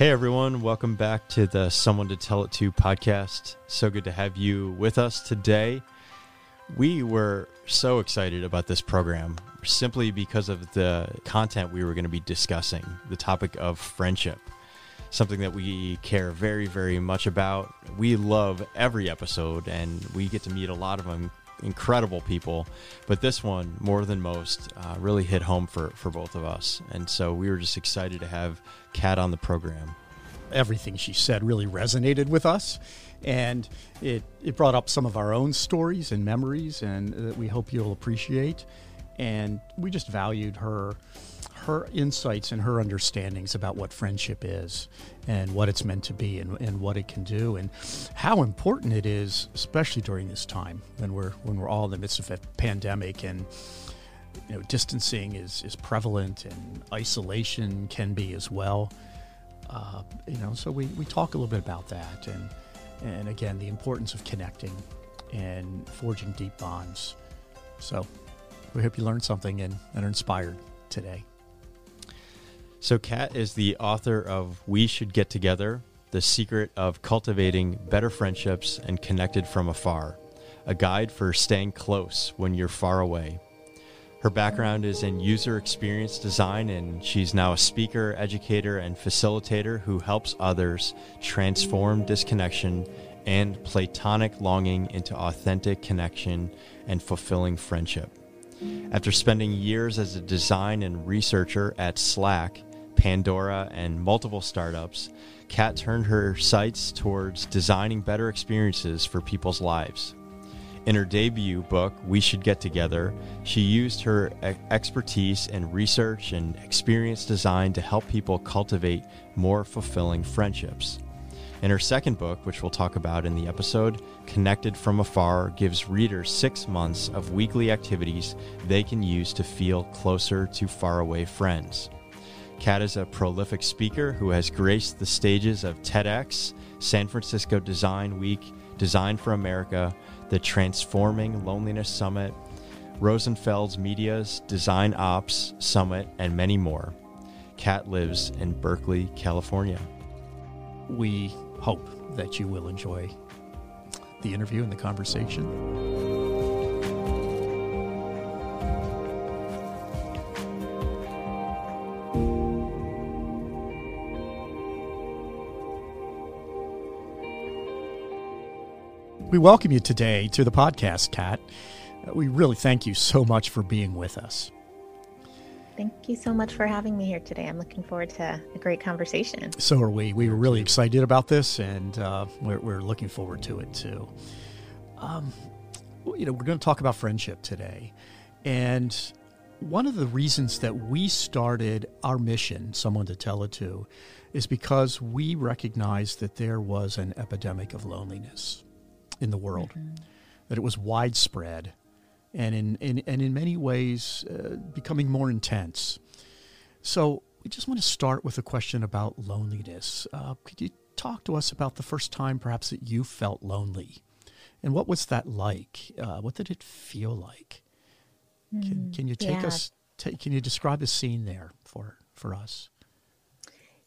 Hey everyone, welcome back to the Someone to Tell It To podcast. So good to have you with us today. We were so excited about this program simply because of the content we were going to be discussing, the topic of friendship, something that we care very, very much about. We love every episode and we get to meet a lot of them incredible people, but this one more than most uh, really hit home for for both of us, and so we were just excited to have Kat on the program. Everything she said really resonated with us, and it it brought up some of our own stories and memories, and that we hope you'll appreciate. And we just valued her her insights and her understandings about what friendship is and what it's meant to be and, and what it can do and how important it is, especially during this time when we're when we're all in the midst of a pandemic and you know distancing is, is prevalent and isolation can be as well. Uh, you know, so we, we talk a little bit about that and and again the importance of connecting and forging deep bonds. So we hope you learned something and, and are inspired today. So, Kat is the author of We Should Get Together The Secret of Cultivating Better Friendships and Connected from Afar, a guide for staying close when you're far away. Her background is in user experience design, and she's now a speaker, educator, and facilitator who helps others transform disconnection and platonic longing into authentic connection and fulfilling friendship. After spending years as a design and researcher at Slack, Pandora, and multiple startups, Kat turned her sights towards designing better experiences for people's lives. In her debut book, We Should Get Together, she used her expertise in research and experience design to help people cultivate more fulfilling friendships. In her second book, which we'll talk about in the episode, Connected from Afar gives readers six months of weekly activities they can use to feel closer to faraway friends. Kat is a prolific speaker who has graced the stages of TEDx, San Francisco Design Week, Design for America, the Transforming Loneliness Summit, Rosenfeld's Media's Design Ops Summit, and many more. Kat lives in Berkeley, California. We hope that you will enjoy the interview and the conversation. Welcome you today to the podcast, Kat. We really thank you so much for being with us. Thank you so much for having me here today. I'm looking forward to a great conversation. So are we. We were really excited about this, and uh, we're, we're, looking forward to it too. Um, you know, we're going to talk about friendship today, and one of the reasons that we started our mission, someone to tell it to, is because we recognized that there was an epidemic of loneliness in the world, mm-hmm. that it was widespread, and in, in and in many ways uh, becoming more intense. So we just want to start with a question about loneliness. Uh, could you talk to us about the first time, perhaps, that you felt lonely, and what was that like? Uh, what did it feel like? Mm, can, can you take yeah. us? T- can you describe the scene there for for us?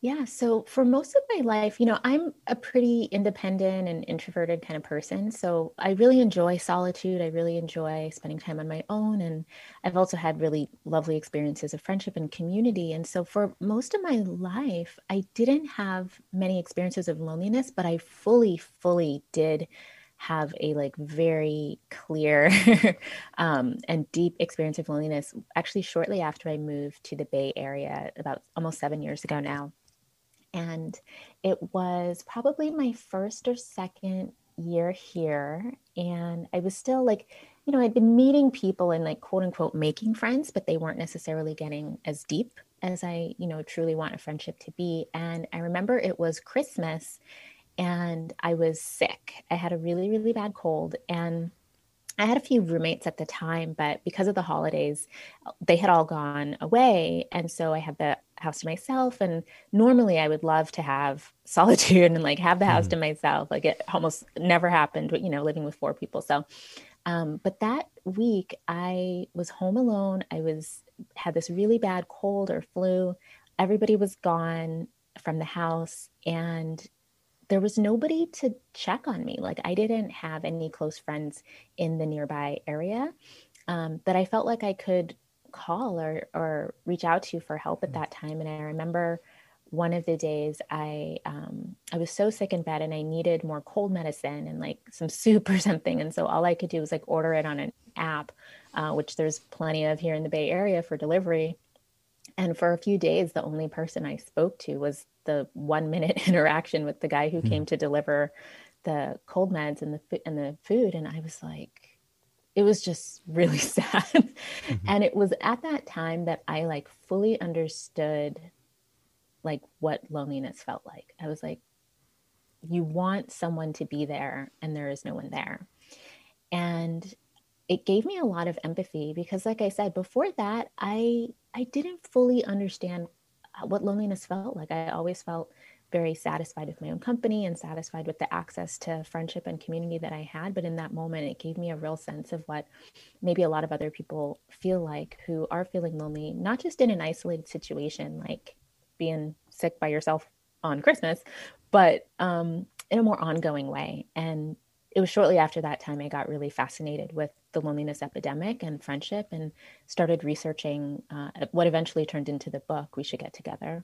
Yeah. So for most of my life, you know, I'm a pretty independent and introverted kind of person. So I really enjoy solitude. I really enjoy spending time on my own. And I've also had really lovely experiences of friendship and community. And so for most of my life, I didn't have many experiences of loneliness, but I fully, fully did have a like very clear um, and deep experience of loneliness actually shortly after i moved to the bay area about almost seven years ago now and it was probably my first or second year here. And I was still like, you know, I'd been meeting people and like quote unquote making friends, but they weren't necessarily getting as deep as I, you know, truly want a friendship to be. And I remember it was Christmas and I was sick. I had a really, really bad cold. And I had a few roommates at the time, but because of the holidays, they had all gone away. And so I had the house to myself. And normally I would love to have solitude and like have the house mm-hmm. to myself. Like it almost never happened, you know, living with four people. So, um, but that week I was home alone. I was, had this really bad cold or flu. Everybody was gone. from the house and there was nobody to check on me. Like I didn't have any close friends in the nearby area um, that I felt like I could call or or reach out to for help at mm. that time. And I remember one of the days I um, I was so sick in bed and I needed more cold medicine and like some soup or something. And so all I could do was like order it on an app, uh, which there's plenty of here in the Bay Area for delivery. And for a few days, the only person I spoke to was the one minute interaction with the guy who mm-hmm. came to deliver the cold meds and the and the food and I was like it was just really sad mm-hmm. and it was at that time that I like fully understood like what loneliness felt like I was like you want someone to be there and there is no one there and it gave me a lot of empathy because like I said before that I I didn't fully understand what loneliness felt like. I always felt very satisfied with my own company and satisfied with the access to friendship and community that I had. But in that moment, it gave me a real sense of what maybe a lot of other people feel like who are feeling lonely, not just in an isolated situation like being sick by yourself on Christmas, but um, in a more ongoing way. And it was shortly after that time I got really fascinated with the loneliness epidemic and friendship and started researching uh, what eventually turned into the book we should get together.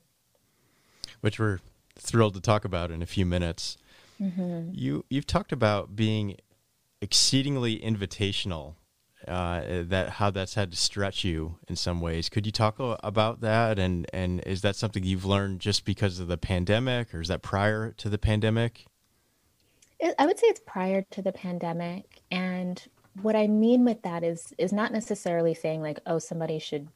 Which we're thrilled to talk about in a few minutes. Mm-hmm. you you've talked about being exceedingly invitational uh, that how that's had to stretch you in some ways. Could you talk about that? And and is that something you've learned just because of the pandemic or is that prior to the pandemic? I would say it's prior to the pandemic. And what I mean with that is is not necessarily saying like, oh, somebody should,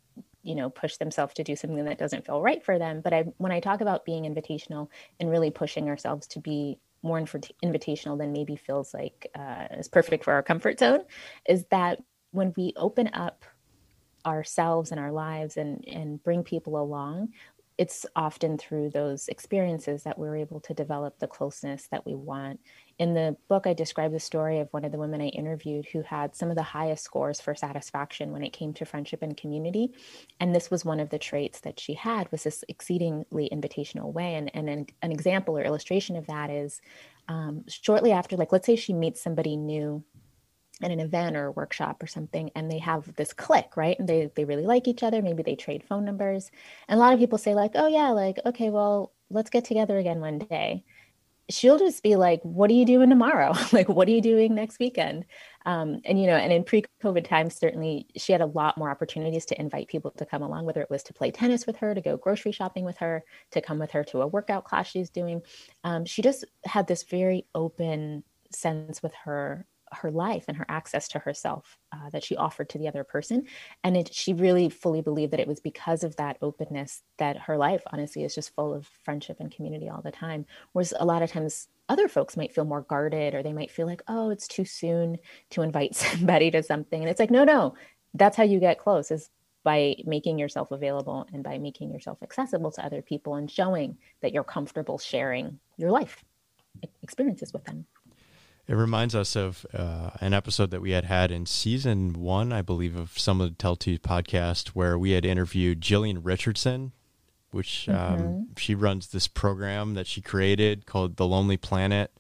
you know, push themselves to do something that doesn't feel right for them. But I when I talk about being invitational and really pushing ourselves to be more invitational than maybe feels like uh, is perfect for our comfort zone, is that when we open up ourselves and our lives and and bring people along it's often through those experiences that we're able to develop the closeness that we want. In the book, I describe the story of one of the women I interviewed who had some of the highest scores for satisfaction when it came to friendship and community. And this was one of the traits that she had was this exceedingly invitational way. And, and an, an example or illustration of that is um, shortly after, like, let's say she meets somebody new at an event or a workshop or something and they have this click right? And they they really like each other. Maybe they trade phone numbers. And a lot of people say like oh yeah like okay well let's get together again one day. She'll just be like what are you doing tomorrow? Like what are you doing next weekend? Um, and you know and in pre-covid times certainly she had a lot more opportunities to invite people to come along whether it was to play tennis with her to go grocery shopping with her to come with her to a workout class she's doing. Um, she just had this very open sense with her her life and her access to herself uh, that she offered to the other person. And it, she really fully believed that it was because of that openness that her life honestly is just full of friendship and community all the time. Whereas a lot of times other folks might feel more guarded or they might feel like oh it's too soon to invite somebody to something. And it's like no no. That's how you get close is by making yourself available and by making yourself accessible to other people and showing that you're comfortable sharing your life experiences with them it reminds us of uh, an episode that we had had in season one, I believe, of Someone to Tell It To podcast, where we had interviewed Jillian Richardson, which um, mm-hmm. um, she runs this program that she created called The Lonely Planet,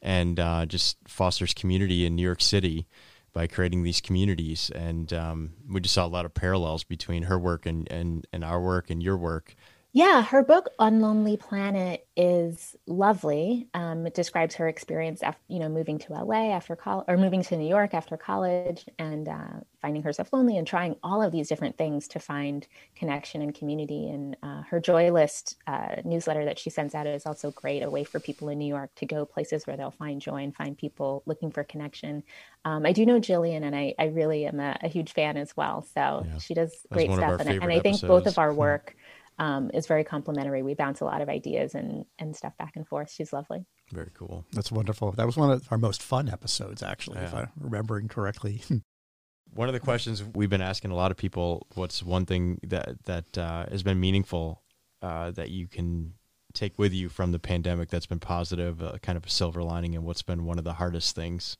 and uh, just fosters community in New York City by creating these communities. And um, we just saw a lot of parallels between her work and, and, and our work and your work. Yeah, her book Unlonely Planet is lovely. Um, it describes her experience after, you know, moving to LA after college or moving to New York after college and uh, finding herself lonely and trying all of these different things to find connection and community. And uh, her Joy List uh, newsletter that she sends out is also great, a way for people in New York to go places where they'll find joy and find people looking for connection. Um, I do know Jillian, and I, I really am a, a huge fan as well. So yeah, she does great stuff, and, and, I think both of our work um, is very complimentary. We bounce a lot of ideas and and stuff back and forth. She's lovely. Very cool. That's wonderful. That was one of our most fun episodes, actually, yeah. if I'm remembering correctly. one of the questions we've been asking a lot of people: What's one thing that that uh, has been meaningful uh, that you can take with you from the pandemic that's been positive, uh, kind of a silver lining, and what's been one of the hardest things?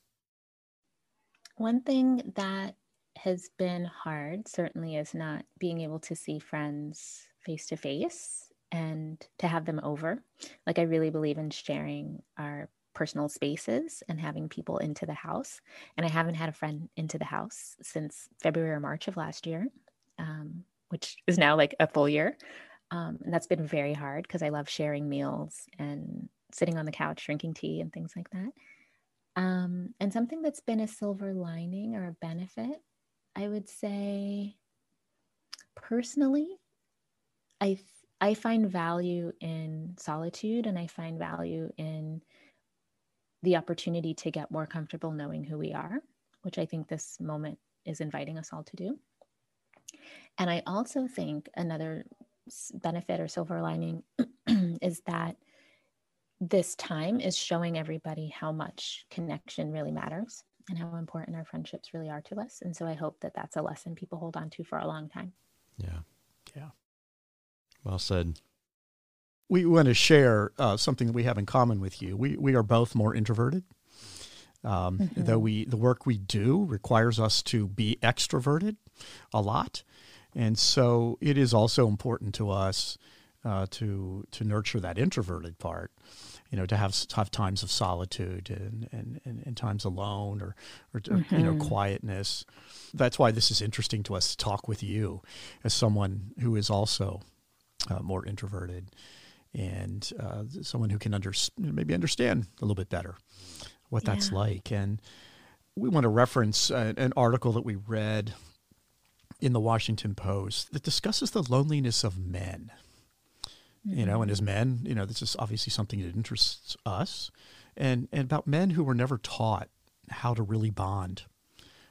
One thing that has been hard certainly is not being able to see friends face to face and to have them over. Like, I really believe in sharing our personal spaces and having people into the house. And I haven't had a friend into the house since February or March of last year, um, which is now like a full year. Um, and that's been very hard because I love sharing meals and sitting on the couch drinking tea and things like that. Um, and something that's been a silver lining or a benefit, I would say personally, I I find value in solitude and I find value in the opportunity to get more comfortable knowing who we are, which I think this moment is inviting us all to do. And I also think another benefit or silver lining is that this time is showing everybody how much connection really matters and how important our friendships really are to us. And so I hope that that's a lesson people hold on to for a long time. Yeah. Yeah. Well said. We want to share uh, something that we have in common with you. We we are both more introverted. Um, mm-hmm. Though we the work we do requires us to be extroverted a lot, and so it is also important to us uh, to to nurture that introverted part. You know, to have have times of solitude and and, and, and times alone or or mm-hmm. you know mm-hmm. quietness. That's why this is interesting to us to talk with you as someone who is also uh, more introverted and uh, someone who can under, maybe understand a little bit better what that's yeah. like. And we want to reference uh, an article that we read in the Washington Post that discusses the loneliness of men. Mm-hmm. You know, and as mm-hmm. men, you know, this is obviously something that interests us, and and about men who were never taught how to really bond,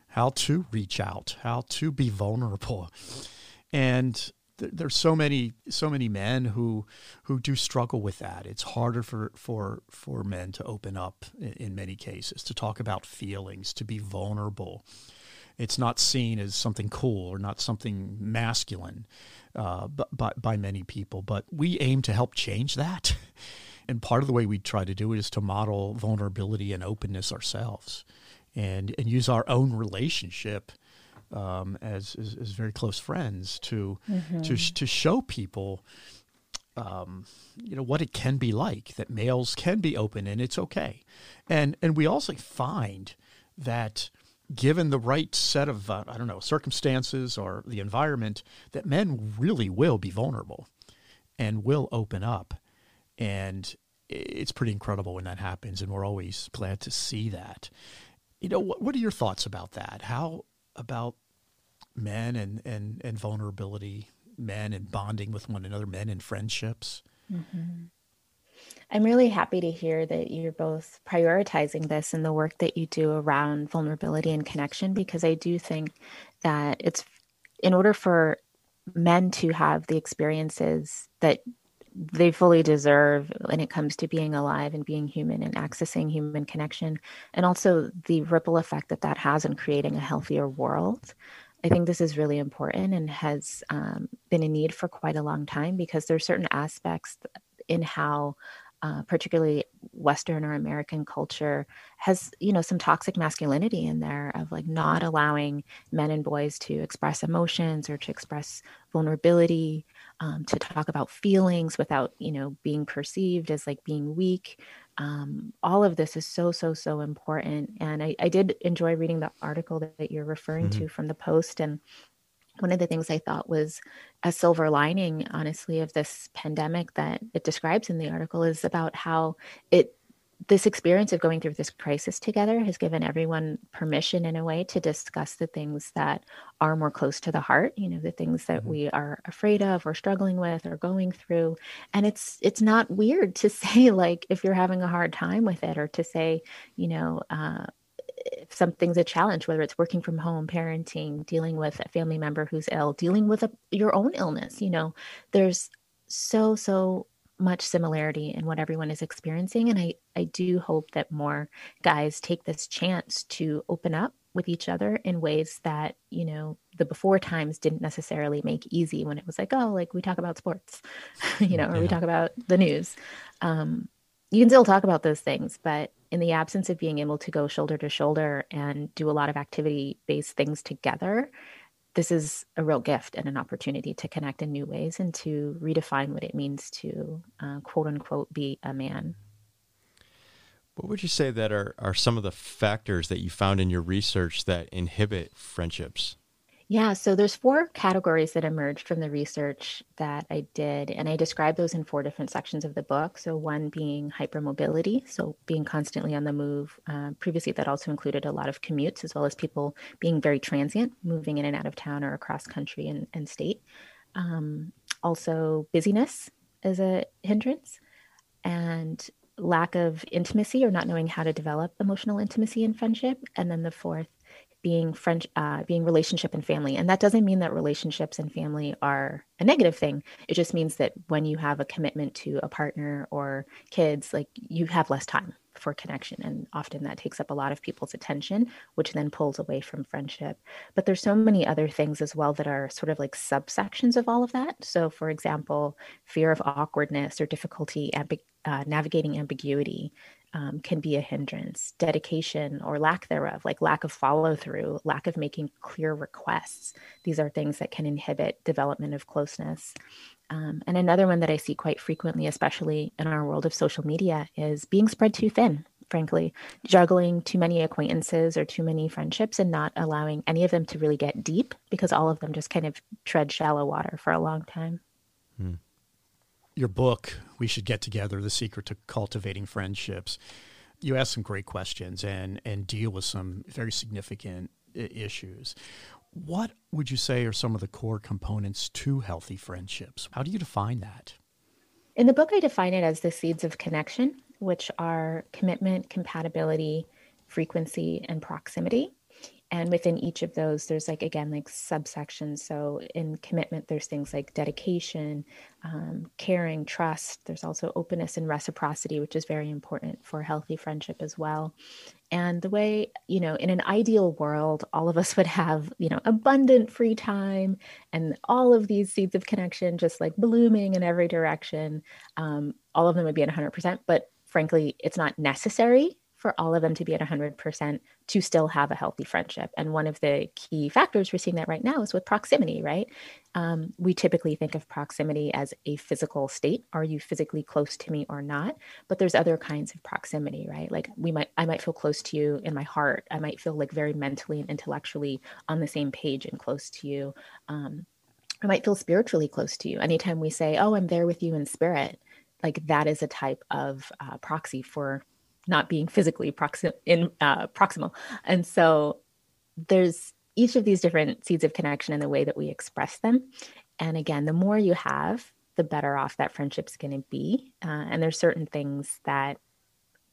how to reach out, how to be vulnerable, and there's so many so many men who who do struggle with that. It's harder for for for men to open up in, in, many cases, to talk about feelings, to be vulnerable. It's not seen as something cool or not something masculine uh, by, by many people. But we aim to help change that. And part of the way we try to do it is to model vulnerability and openness ourselves and, and use our own relationship um, as, as, as very close friends to mm-hmm. to to show people um, you know what it can be like that males can be open and it's okay. And and we also find that given the right set of uh, i don't know circumstances or the environment that men really will be vulnerable and will open up. And it's pretty incredible when that happens and we're always glad to see that. You know what, what are your thoughts about that? How about men and, and, and vulnerability, men and bonding with one another, men and friendships. Mm-hmm. I'm really happy to hear that you're both prioritizing this in the work that you do around vulnerability and connection, because I do think that it's in order for men to have the experiences that they fully deserve when it comes to being alive and being human and accessing human connection, and also the ripple effect that that has in creating a healthier world. I think this is really important and has um, been a need for quite a long time because there are certain aspects in how uh, particularly western or american culture has you know some toxic masculinity in there of like not allowing men and boys to express emotions or to express vulnerability um, to talk about feelings without you know being perceived as like being weak um, all of this is so so so important and I, I did enjoy reading the article that, that you're referring mm-hmm. to from the post and one of the things I thought was a silver lining, honestly, of this pandemic that it describes in the article is about how it this experience of going through this crisis together has given everyone permission in a way to discuss the things that are more close to the heart you know the things that mm-hmm. we are afraid of or struggling with or going through and it's it's not weird to say like if you're having a hard time with it or to say you know uh, if something's a challenge whether it's working from home parenting dealing with a family member who's ill dealing with a, your own illness you know there's so so much similarity in what everyone is experiencing. And I, I do hope that more guys take this chance to open up with each other in ways that, you know, the before times didn't necessarily make easy when it was like, oh, like we talk about sports, you know, or yeah. we talk about the news. Um, you can still talk about those things, but in the absence of being able to go shoulder to shoulder and do a lot of activity based things together, this is a real gift and an opportunity to connect in new ways and to redefine what it means to uh, quote unquote be a man. What would you say that are, are some of the factors that you found in your research that inhibit friendships? Yeah, so there's four categories that emerged from the research that I did, and I describe those in four different sections of the book. So one being hypermobility, so being constantly on the move. Uh, previously, that also included a lot of commutes, as well as people being very transient, moving in and out of town or across country and, and state. Um, also, busyness is a hindrance, and lack of intimacy or not knowing how to develop emotional intimacy in friendship. And then the fourth being friend, uh, being relationship and family. And that doesn't mean that relationships and family are a negative thing. It just means that when you have a commitment to a partner or kids, like you have less time for connection. And often that takes up a lot of people's attention, which then pulls away from friendship. But there's so many other things as well that are sort of like subsections of all of that. So, for example, fear of awkwardness or difficulty ambi- uh, navigating ambiguity, um, can be a hindrance. Dedication or lack thereof, like lack of follow through, lack of making clear requests. These are things that can inhibit development of closeness. Um, and another one that I see quite frequently, especially in our world of social media, is being spread too thin, frankly, juggling too many acquaintances or too many friendships and not allowing any of them to really get deep because all of them just kind of tread shallow water for a long time. Hmm your book, We Should Get Together The Secret to Cultivating Friendships, you ask some great questions and, and deal with some very significant issues. What would you say are some of the core components to healthy friendships? How do you define that? In the book, I define it as the seeds of connection, which are commitment, compatibility, frequency, and proximity and within each of those there's like again like subsections. So in commitment there's things like dedication um, caring trust. There's also openness and reciprocity which is very important for healthy friendship as well. And the way you know in an ideal world all of us would have you know abundant free time and all of these seeds of connection just like blooming in every direction. Um, all of them would be at 100% but frankly it's not necessary for all of them to be at 100% to still have a healthy friendship. And one of the key factors we're seeing that right now is with proximity, right? Um, we typically think of proximity as a physical state. Are you physically close to me or not? But there's other kinds of proximity, right? Like we might, I might feel close to you in my heart. I might feel like very mentally and intellectually on the same page and close to you. Um, I might feel spiritually close to you. Anytime we say, oh, I'm there with you in spirit, like that is a type of uh, proxy for not being physically in uh, proximal. And so there's each of these different seeds of connection and the way that we express them. And again, the more you have, the better off that friendship's going to be. Uh, and there's certain things that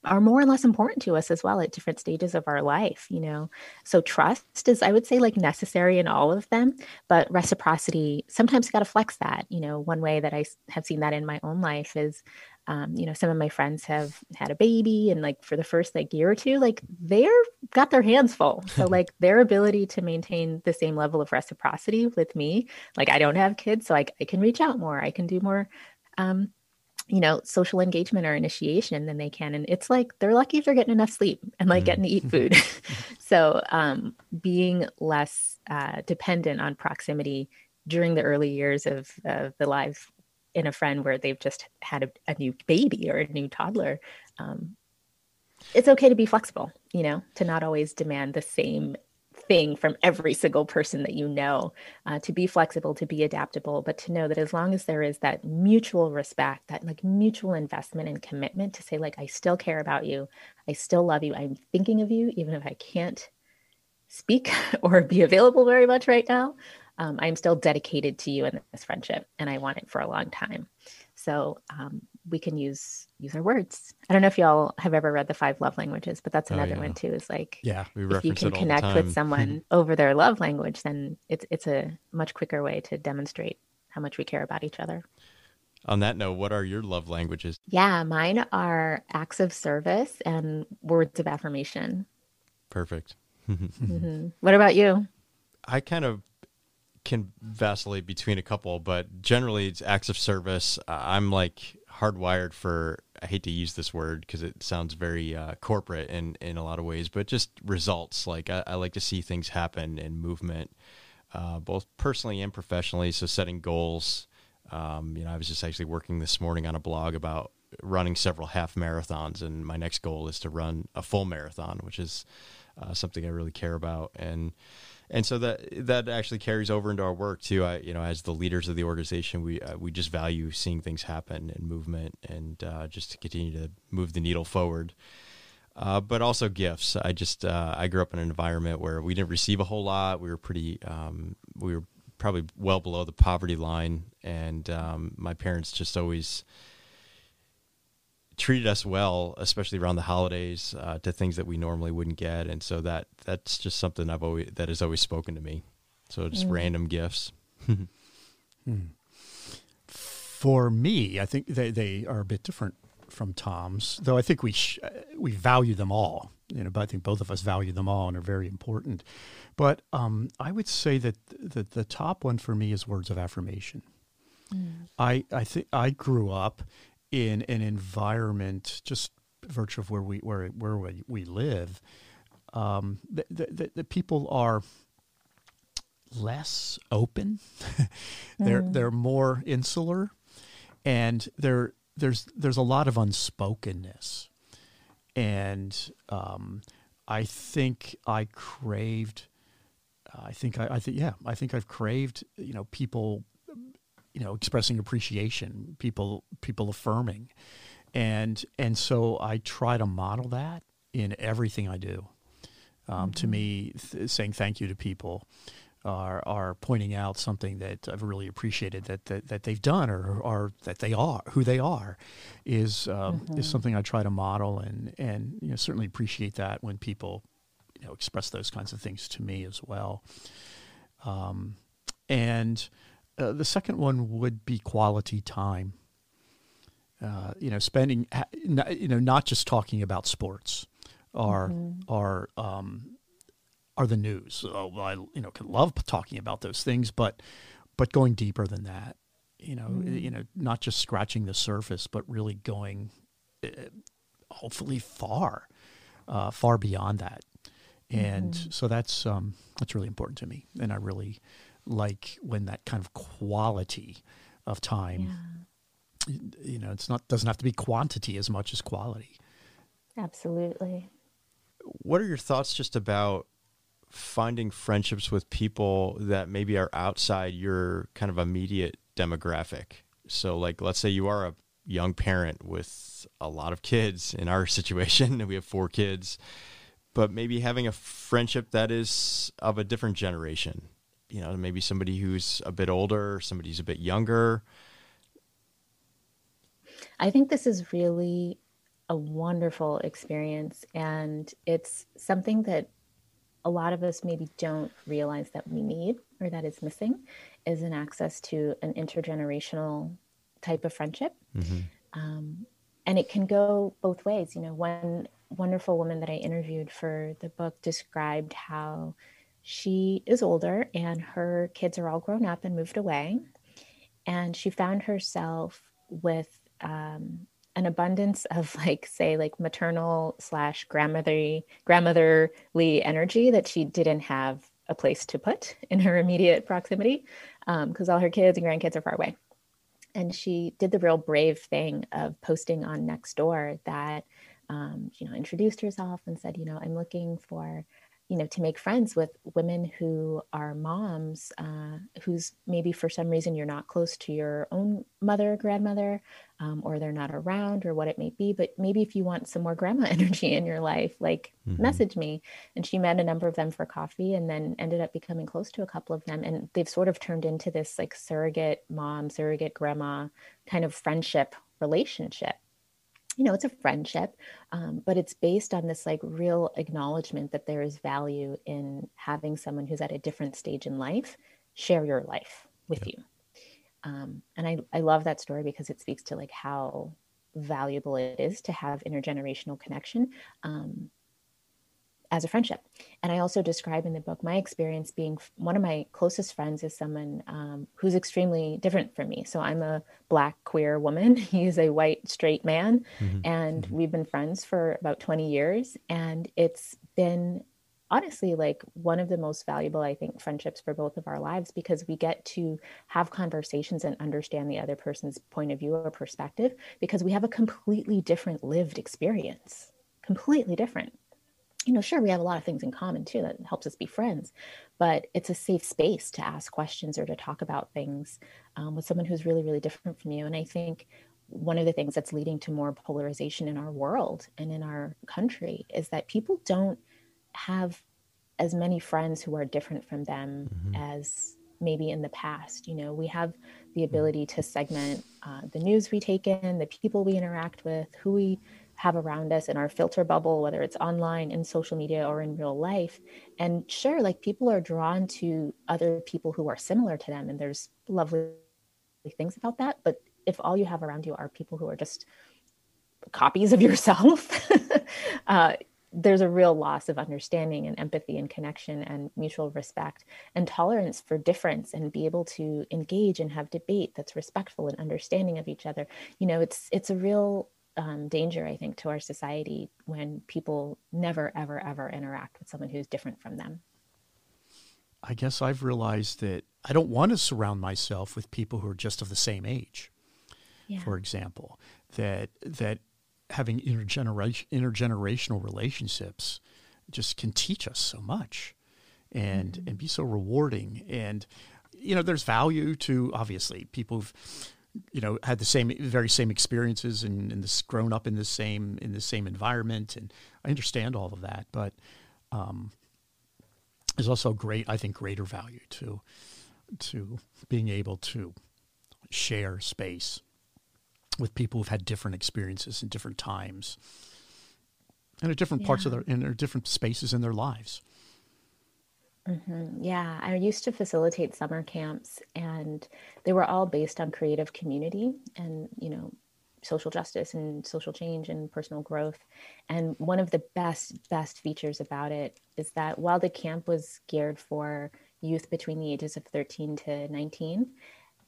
are more or less important to us as well at different stages of our life, you know. So trust is I would say like necessary in all of them, but reciprocity sometimes got to flex that. You know, one way that I have seen that in my own life is um, you know, some of my friends have had a baby and like for the first like year or two, like they're got their hands full. So like their ability to maintain the same level of reciprocity with me, like I don't have kids, so I, I can reach out more. I can do more um, you know, social engagement or initiation than they can. And it's like they're lucky if they're getting enough sleep and like getting to eat food. so um, being less uh, dependent on proximity during the early years of, of the life in a friend where they've just had a, a new baby or a new toddler, um, it's okay to be flexible, you know, to not always demand the same thing from every single person that you know, uh, to be flexible, to be adaptable, but to know that as long as there is that mutual respect, that like mutual investment and commitment to say, like, I still care about you, I still love you, I'm thinking of you, even if I can't speak or be available very much right now um, I'm still dedicated to you in this friendship and I want it for a long time. So um, we can use use our words. I don't know if y'all have ever read the five love languages, but that's oh, another oh, yeah. one too. Is like yeah, if you can connect with someone over their love language, then it's it's a much quicker way to demonstrate how much we care about each other. On that note, what are your love languages? Yeah, mine are acts of service and words of affirmation. Perfect. mm-hmm. What about you? I kind of can vacillate between a couple, but generally it's acts of service. Uh, I'm like hardwired for. I hate to use this word because it sounds very uh, corporate in in a lot of ways, but just results. Like I, I, like to see things happen in movement. uh, both personally and professionally. So setting goals. Um, you know, I was just actually working this morning on a blog about running several half marathons, and my next goal is to run a full marathon, which is uh, something I really care about. And and so that that actually carries over into our work too. I, you know, as the leaders of the organization, we uh, we just value seeing things happen and movement, and uh, just to continue to move the needle forward. Uh, but also gifts. I just uh, I grew up in an environment where we didn't receive a whole lot. We were pretty um, we were probably well below the poverty line, and um, my parents just always treated us well, especially around the holidays, uh, to things that we normally wouldn't get, and so that that's just something I've always that has always spoken to me. So just mm. random gifts. hmm. For me, I think they, they are a bit different from Tom's, though I think we sh- we value them all. You know, but I think both of us value them all and are very important. But um, I would say that the, the top one for me is words of affirmation. Mm. I I think I grew up in an environment just virtue of where we where where we, we live, um, the, the, the people are less open. they're mm. they're more insular, and there there's there's a lot of unspokenness, and um, I think I craved. I think I, I think yeah I think I've craved you know people you know expressing appreciation people people affirming and and so i try to model that in everything i do um, mm-hmm. to me th- saying thank you to people are are pointing out something that I've really appreciated that that, that they've done or, or that they are who they are is um, mm-hmm. is something I try to model and and you know certainly appreciate that when people you know express those kinds of things to me as well um, and uh, the second one would be quality time. Uh, you know, spending, you know, not just talking about sports or mm-hmm. or um, are the news. Oh, I you know can love talking about those things, but but going deeper than that. You know, mm-hmm. you know, not just scratching the surface, but really going, uh, hopefully far, uh, far beyond that. And mm-hmm. so that's um, that's really important to me, and I really like when that kind of quality of time yeah. you know it's not doesn't have to be quantity as much as quality. Absolutely. What are your thoughts just about finding friendships with people that maybe are outside your kind of immediate demographic? So like let's say you are a young parent with a lot of kids in our situation and we have four kids but maybe having a friendship that is of a different generation you know, maybe somebody who's a bit older, somebody who's a bit younger? I think this is really a wonderful experience. And it's something that a lot of us maybe don't realize that we need or that is missing is an access to an intergenerational type of friendship. Mm-hmm. Um, and it can go both ways. You know, one wonderful woman that I interviewed for the book described how she is older and her kids are all grown up and moved away. And she found herself with um, an abundance of like say like maternal slash grandmotherly grandmotherly energy that she didn't have a place to put in her immediate proximity because um, all her kids and grandkids are far away and she did the real brave thing of posting on Nextdoor that um, you know introduced herself and said you know i'm looking for you know to make friends with women who are moms uh, who's maybe for some reason you're not close to your own mother grandmother um, or they're not around or what it may be but maybe if you want some more grandma energy in your life like mm-hmm. message me and she met a number of them for coffee and then ended up becoming close to a couple of them and they've sort of turned into this like surrogate mom surrogate grandma kind of friendship relationship you know it's a friendship um, but it's based on this like real acknowledgement that there is value in having someone who's at a different stage in life share your life with yep. you um, and I, I love that story because it speaks to like how valuable it is to have intergenerational connection um, as a friendship. And I also describe in the book my experience being one of my closest friends is someone um, who's extremely different from me. So I'm a black queer woman. He's a white straight man. Mm-hmm. And mm-hmm. we've been friends for about 20 years. And it's been honestly like one of the most valuable i think friendships for both of our lives because we get to have conversations and understand the other person's point of view or perspective because we have a completely different lived experience completely different you know sure we have a lot of things in common too that helps us be friends but it's a safe space to ask questions or to talk about things um, with someone who's really really different from you and i think one of the things that's leading to more polarization in our world and in our country is that people don't have as many friends who are different from them mm-hmm. as maybe in the past. You know, we have the mm-hmm. ability to segment uh, the news we take in, the people we interact with, who we have around us in our filter bubble, whether it's online, in social media, or in real life. And sure, like people are drawn to other people who are similar to them, and there's lovely things about that. But if all you have around you are people who are just copies of yourself, uh, there's a real loss of understanding and empathy and connection and mutual respect and tolerance for difference and be able to engage and have debate that's respectful and understanding of each other you know it's it's a real um, danger i think to our society when people never ever ever interact with someone who's different from them i guess i've realized that i don't want to surround myself with people who are just of the same age yeah. for example that that having intergeneration, intergenerational relationships just can teach us so much and mm-hmm. and be so rewarding and you know there's value to obviously people who've you know had the same very same experiences and, and this grown up in the same in the same environment and I understand all of that but um, there's also great I think greater value to to being able to share space with people who've had different experiences in different times and at different yeah. parts of their in their different spaces in their lives. Mm-hmm. Yeah, I used to facilitate summer camps, and they were all based on creative community and you know social justice and social change and personal growth. And one of the best best features about it is that while the camp was geared for youth between the ages of 13 to 19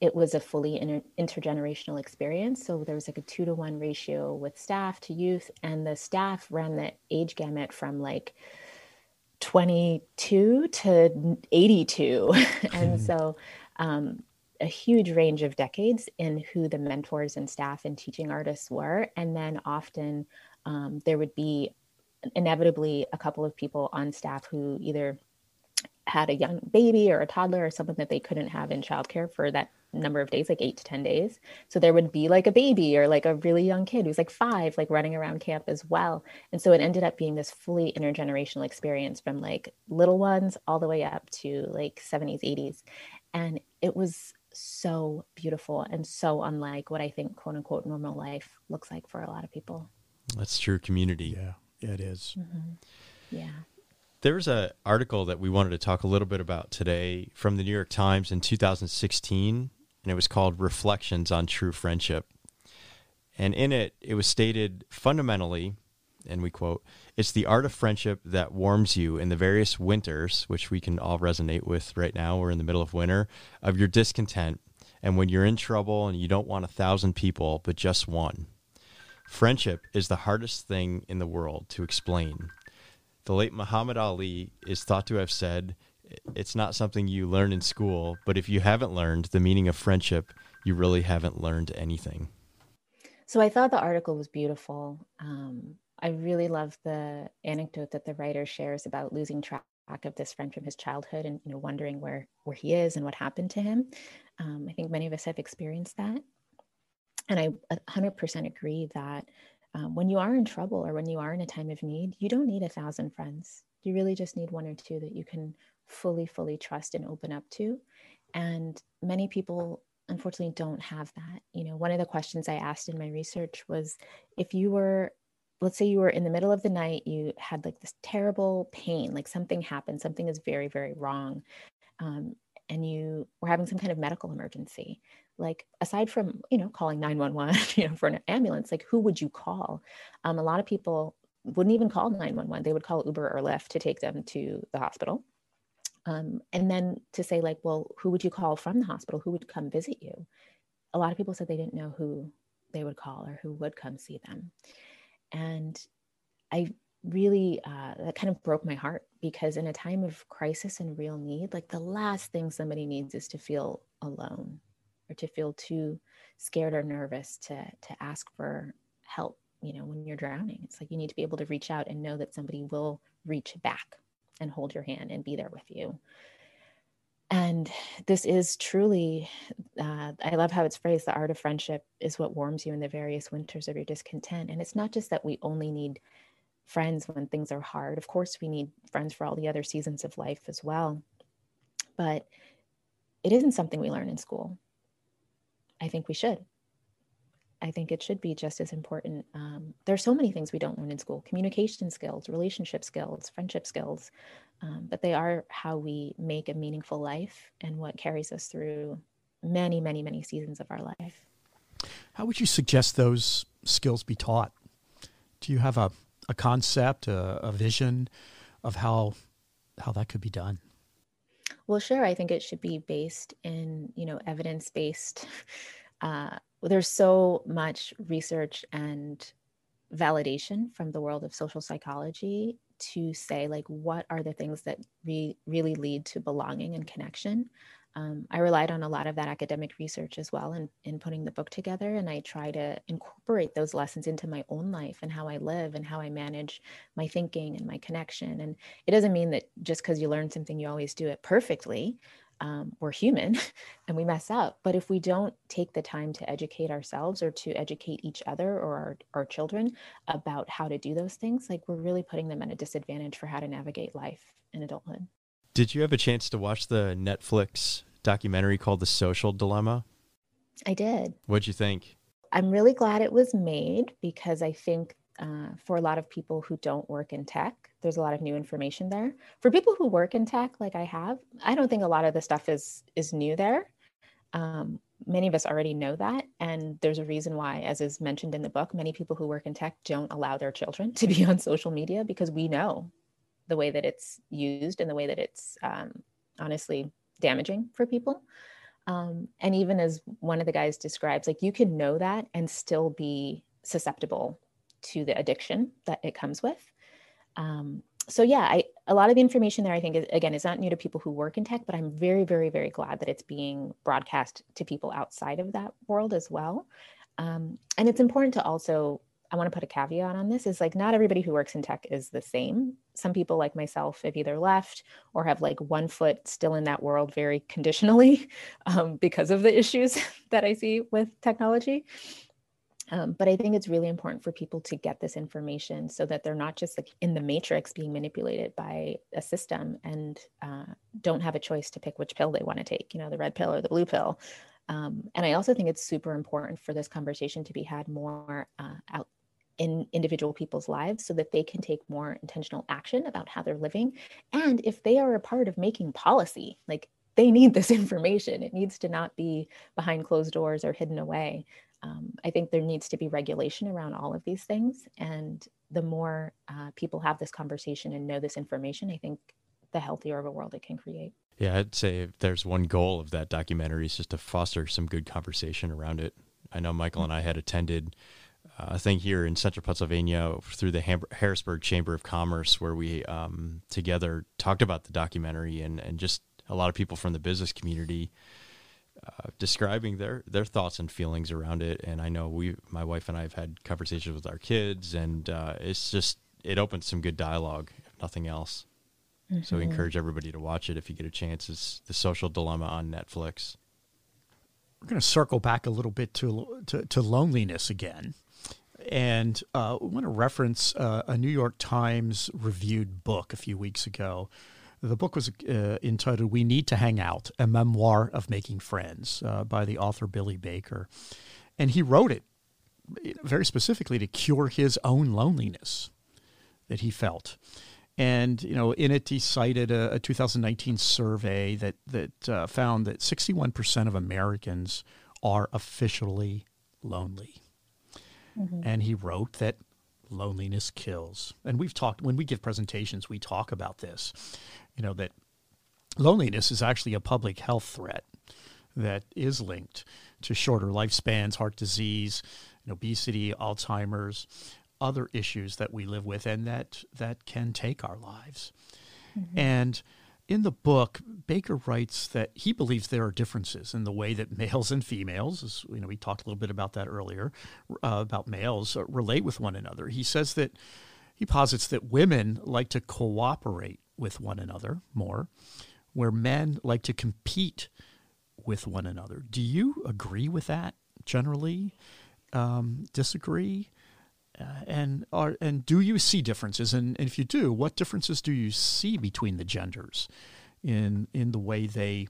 it was a fully inter- intergenerational experience. So there was like a two to one ratio with staff to youth, and the staff ran the age gamut from like 22 to 82. and hmm. so um, a huge range of decades in who the mentors and staff and teaching artists were. And then often um, there would be inevitably a couple of people on staff who either had a young baby or a toddler or someone that they couldn't have in childcare for that number of days, like eight to 10 days. So there would be like a baby or like a really young kid who's like five, like running around camp as well. And so it ended up being this fully intergenerational experience from like little ones all the way up to like 70s, 80s. And it was so beautiful and so unlike what I think quote unquote normal life looks like for a lot of people. That's true community. Yeah, yeah it is. Mm-hmm. Yeah. There's an article that we wanted to talk a little bit about today from the New York Times in 2016 and it was called Reflections on True Friendship. And in it, it was stated fundamentally, and we quote, it's the art of friendship that warms you in the various winters, which we can all resonate with right now. We're in the middle of winter, of your discontent, and when you're in trouble and you don't want a thousand people, but just one. Friendship is the hardest thing in the world to explain. The late Muhammad Ali is thought to have said, it's not something you learn in school, but if you haven't learned the meaning of friendship, you really haven't learned anything. So I thought the article was beautiful. Um, I really love the anecdote that the writer shares about losing track of this friend from his childhood and you know wondering where where he is and what happened to him. Um, I think many of us have experienced that, and I 100% agree that um, when you are in trouble or when you are in a time of need, you don't need a thousand friends. You really just need one or two that you can fully, fully trust and open up to. And many people unfortunately don't have that. You know, one of the questions I asked in my research was if you were, let's say you were in the middle of the night, you had like this terrible pain, like something happened, something is very, very wrong. Um, and you were having some kind of medical emergency like aside from you know calling 911 you know for an ambulance like who would you call um, a lot of people wouldn't even call 911 they would call uber or lyft to take them to the hospital um, and then to say, like, well, who would you call from the hospital? Who would come visit you? A lot of people said they didn't know who they would call or who would come see them. And I really uh, that kind of broke my heart because in a time of crisis and real need like the last thing somebody needs is to feel alone or to feel too scared or nervous to to ask for help you know when you're drowning it's like you need to be able to reach out and know that somebody will reach back and hold your hand and be there with you and this is truly uh, i love how it's phrased the art of friendship is what warms you in the various winters of your discontent and it's not just that we only need friends when things are hard. Of course, we need friends for all the other seasons of life as well. But it isn't something we learn in school. I think we should. I think it should be just as important. Um, there are so many things we don't learn in school communication skills, relationship skills, friendship skills, um, but they are how we make a meaningful life and what carries us through many, many, many seasons of our life. How would you suggest those skills be taught? Do you have a, a concept, a, a vision of how how that could be done? Well, sure. I think it should be based in you know evidence based. Uh, there's so much research and validation from the world of social psychology to say like what are the things that re- really lead to belonging and connection um, I relied on a lot of that academic research as well in, in putting the book together. And I try to incorporate those lessons into my own life and how I live and how I manage my thinking and my connection. And it doesn't mean that just because you learn something, you always do it perfectly. Um, we're human and we mess up. But if we don't take the time to educate ourselves or to educate each other or our, our children about how to do those things, like we're really putting them at a disadvantage for how to navigate life in adulthood. Did you have a chance to watch the Netflix documentary called The Social Dilemma? I did. What'd you think? I'm really glad it was made because I think uh, for a lot of people who don't work in tech, there's a lot of new information there. For people who work in tech, like I have, I don't think a lot of the stuff is is new there. Um, many of us already know that, and there's a reason why, as is mentioned in the book, many people who work in tech don't allow their children to be on social media because we know the way that it's used and the way that it's um, honestly damaging for people. Um, and even as one of the guys describes, like you can know that and still be susceptible to the addiction that it comes with. Um, so yeah, I, a lot of the information there, I think, is, again, is not new to people who work in tech, but I'm very, very, very glad that it's being broadcast to people outside of that world as well. Um, and it's important to also I want to put a caveat on this is like not everybody who works in tech is the same. Some people like myself have either left or have like one foot still in that world very conditionally um, because of the issues that I see with technology. Um, but I think it's really important for people to get this information so that they're not just like in the matrix being manipulated by a system and uh, don't have a choice to pick which pill they want to take, you know, the red pill or the blue pill. Um, and I also think it's super important for this conversation to be had more uh, out in individual people's lives so that they can take more intentional action about how they're living. And if they are a part of making policy, like they need this information, it needs to not be behind closed doors or hidden away. Um, I think there needs to be regulation around all of these things. And the more uh, people have this conversation and know this information, I think the healthier of a world it can create. Yeah, I'd say if there's one goal of that documentary is just to foster some good conversation around it. I know Michael and I had attended a thing here in central Pennsylvania through the Ham- Harrisburg Chamber of Commerce, where we um, together talked about the documentary and, and just a lot of people from the business community uh, describing their, their thoughts and feelings around it. And I know we, my wife and I have had conversations with our kids, and uh, it's just, it opens some good dialogue, if nothing else. Mm-hmm. So we encourage everybody to watch it if you get a chance. It's The Social Dilemma on Netflix. We're going to circle back a little bit to, to, to loneliness again. And uh, I want to reference uh, a New York Times reviewed book a few weeks ago. The book was uh, entitled We Need to Hang Out, a memoir of making friends uh, by the author Billy Baker. And he wrote it very specifically to cure his own loneliness that he felt. And you know, in it, he cited a, a 2019 survey that that uh, found that 61% of Americans are officially lonely. Mm-hmm. And he wrote that loneliness kills. And we've talked, when we give presentations, we talk about this, you know, that loneliness is actually a public health threat that is linked to shorter lifespans, heart disease, obesity, Alzheimer's. other issues that we live with and that that can take our lives. Mm-hmm. And in the book, Baker writes that he believes there are differences in the way that males and females, as you know, we talked a little bit about that earlier, uh, about males uh, relate with one another. He says that he posits that women like to cooperate with one another more, where men like to compete with one another. Do you agree with that generally? Um, disagree? Uh, and are and do you see differences? And, and if you do, what differences do you see between the genders in in the way they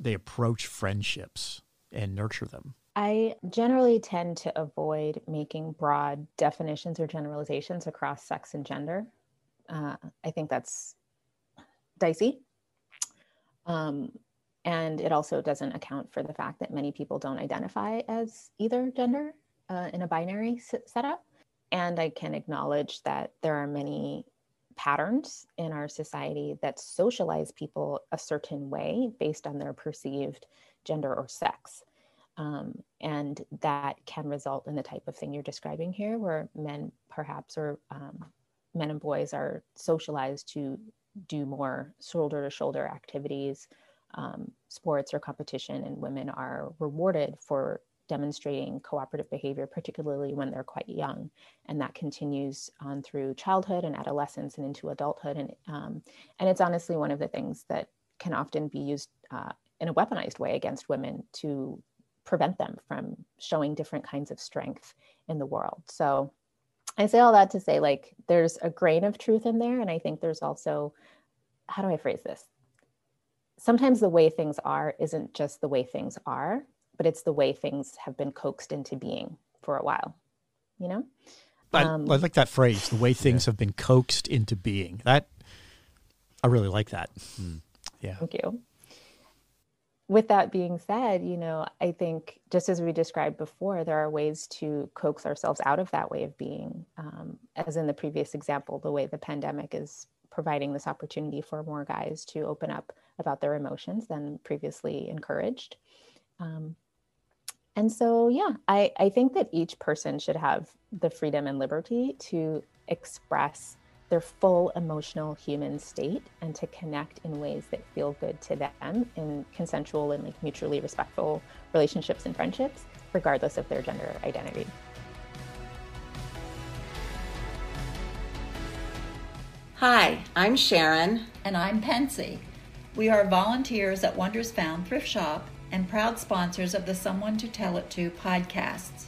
they approach friendships and nurture them? I generally tend to avoid making broad definitions or generalizations across sex and gender. Uh, I think that's dicey. Um, and it also doesn't account for the fact that many people don't identify as either gender uh, in a binary setup. And I can acknowledge that there are many patterns in our society that socialize people a certain way based on their perceived gender or sex. Um, and that can result in the type of thing you're describing here, where men perhaps or um, men and boys are socialized to do more shoulder to shoulder activities, um, sports or competition, and women are rewarded for demonstrating cooperative behavior, particularly when they're quite young. And that continues on through childhood and adolescence and into adulthood. And, um, and it's honestly one of the things that can often be used uh, in a weaponized way against women to prevent them from showing different kinds of strength in the world. So I say all that to say, like, there's a grain of truth in there. And I think there's also, how do I phrase this? Sometimes the way things are isn't just the way things are but it's the way things have been coaxed into being for a while, you know? I, um, I like that phrase, the way things yeah. have been coaxed into being. That, I really like that. Mm. Yeah. Thank you. With that being said, you know, I think just as we described before, there are ways to coax ourselves out of that way of being. Um, as in the previous example, the way the pandemic is providing this opportunity for more guys to open up about their emotions than previously encouraged. Um, and so, yeah, I, I think that each person should have the freedom and liberty to express their full emotional human state and to connect in ways that feel good to them in consensual and like mutually respectful relationships and friendships, regardless of their gender identity. Hi, I'm Sharon. And I'm Pensy. We are volunteers at Wonders Found Thrift Shop and proud sponsors of the Someone to Tell It To podcasts.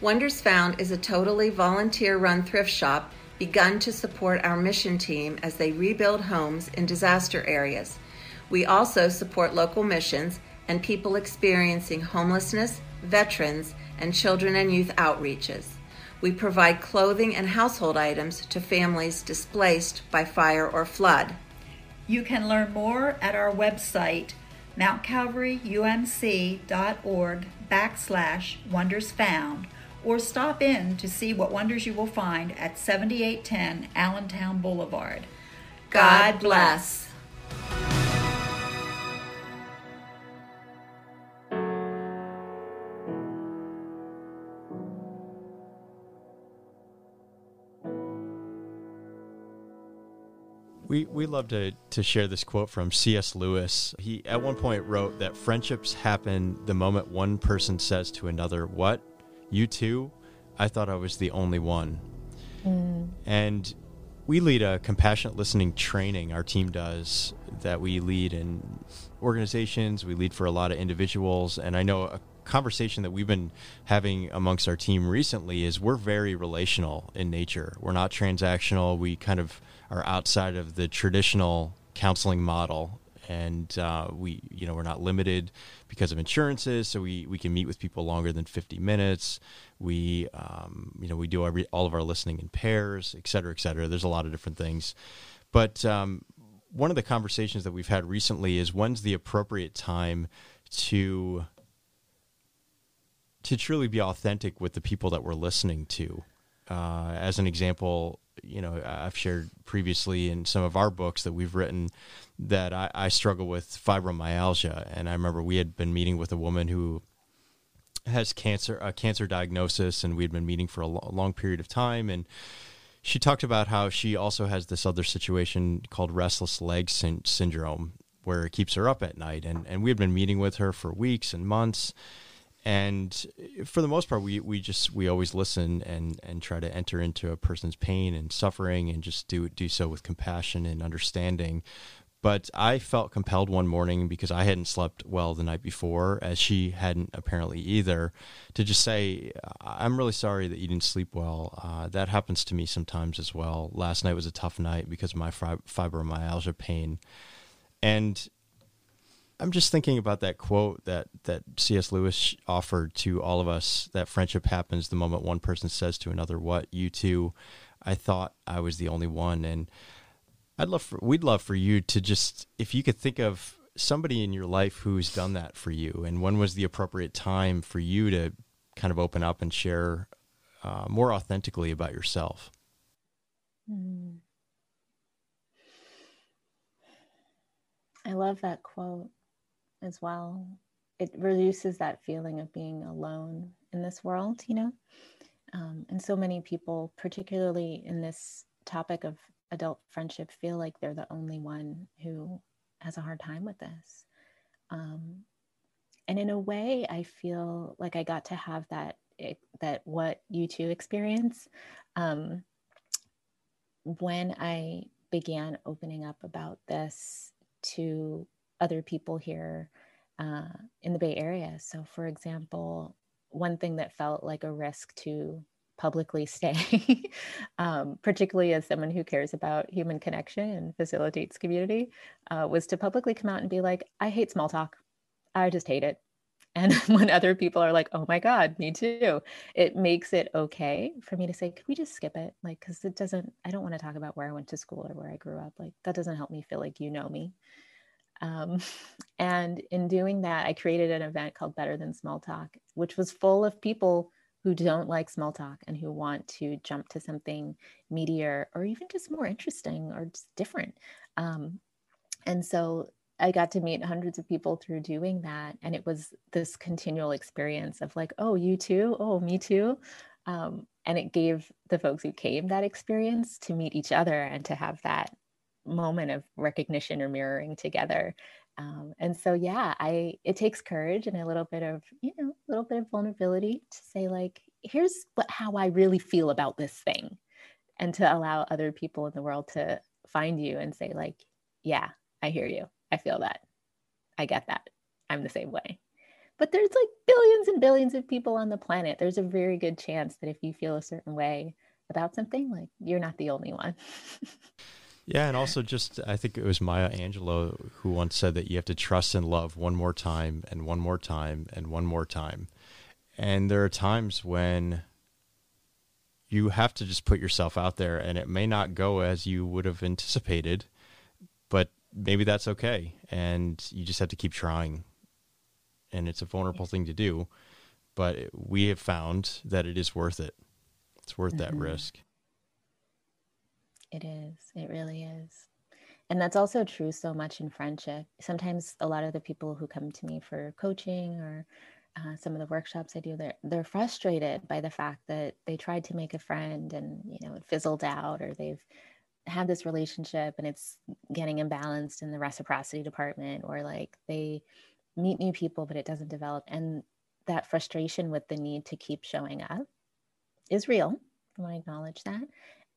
Wonders Found is a totally volunteer run thrift shop begun to support our mission team as they rebuild homes in disaster areas. We also support local missions and people experiencing homelessness, veterans, and children and youth outreaches. We provide clothing and household items to families displaced by fire or flood. You can learn more at our website mountcalvaryumc.org backslash wonders found or stop in to see what wonders you will find at 7810 Allentown Boulevard. God bless. We we love to to share this quote from C.S. Lewis. He at one point wrote that friendships happen the moment one person says to another, "What? You too? I thought I was the only one." Mm. And we lead a compassionate listening training. Our team does that. We lead in organizations. We lead for a lot of individuals, and I know a conversation that we've been having amongst our team recently is we're very relational in nature. We're not transactional. We kind of are outside of the traditional counseling model and uh, we you know we're not limited because of insurances so we we can meet with people longer than 50 minutes. We um, you know we do every, all of our listening in pairs et cetera et cetera. There's a lot of different things. But um, one of the conversations that we've had recently is when's the appropriate time to to truly be authentic with the people that we're listening to. Uh, as an example you know I've shared previously in some of our books that we've written that I, I, struggle with fibromyalgia, and I remember we had been meeting with a woman who has cancer a cancer diagnosis, and we'd been meeting for a, lo- long period of time, and she talked about how she also has this other situation called restless leg sy- syndrome, where it keeps her up at night, and and we had been meeting with her for weeks and months. And for the most part we, we just we always listen and and try to enter into a person's pain and suffering and just do do so with compassion and understanding but I felt compelled one morning because I hadn't slept well the night before, as she hadn't apparently either, to just say, I'm really sorry that you didn't sleep well. Uh, that happens to me sometimes as well. Last night was a tough night because of my fibromyalgia pain. And I'm just thinking about that quote that that C.S. Lewis offered to all of us that friendship happens the moment one person says to another, "What you too." I thought I was the only one, and I'd love for we'd love for you to just if you could think of somebody in your life who's done that for you, and when was the appropriate time for you to kind of open up and share uh, more authentically about yourself. Mm. I love that quote as well. It reduces that feeling of being alone in this world, you know? Um, and so many people, particularly in this topic of adult friendship, feel like they're the only one who has a hard time with this. Um, and in a way, I feel like I got to have that that what you too experience um, when I began opening up about this to other people here uh, in the Bay Area. So, for example, one thing that felt like a risk to publicly stay, um, particularly as someone who cares about human connection and facilitates community, uh, was to publicly come out and be like, I hate small talk. I just hate it. And when other people are like, oh my God, me too, it makes it okay for me to say, can we just skip it? Like, because it doesn't, I don't want to talk about where I went to school or where I grew up. Like, that doesn't help me feel like you know me. Um, and in doing that, I created an event called Better Than Small Talk, which was full of people who don't like small talk and who want to jump to something meatier or even just more interesting or just different. Um, and so I got to meet hundreds of people through doing that. And it was this continual experience of like, oh, you too? Oh, me too. Um, and it gave the folks who came that experience to meet each other and to have that moment of recognition or mirroring together. Um, and so, yeah, I it takes courage and a little bit of you know a little bit of vulnerability to say like, here's what how I really feel about this thing, and to allow other people in the world to find you and say like, yeah, I hear you, I feel that, I get that, I'm the same way. But there's like billions and billions of people on the planet. There's a very good chance that if you feel a certain way about something, like you're not the only one. Yeah, and also just I think it was Maya Angelou who once said that you have to trust and love one more time and one more time and one more time. And there are times when you have to just put yourself out there and it may not go as you would have anticipated, but maybe that's okay and you just have to keep trying. And it's a vulnerable thing to do, but we have found that it is worth it. It's worth mm-hmm. that risk. It is. It really is. And that's also true so much in friendship. Sometimes a lot of the people who come to me for coaching or uh, some of the workshops I do, they're they're frustrated by the fact that they tried to make a friend and you know it fizzled out, or they've had this relationship and it's getting imbalanced in the reciprocity department, or like they meet new people but it doesn't develop, and that frustration with the need to keep showing up is real. I want to acknowledge that,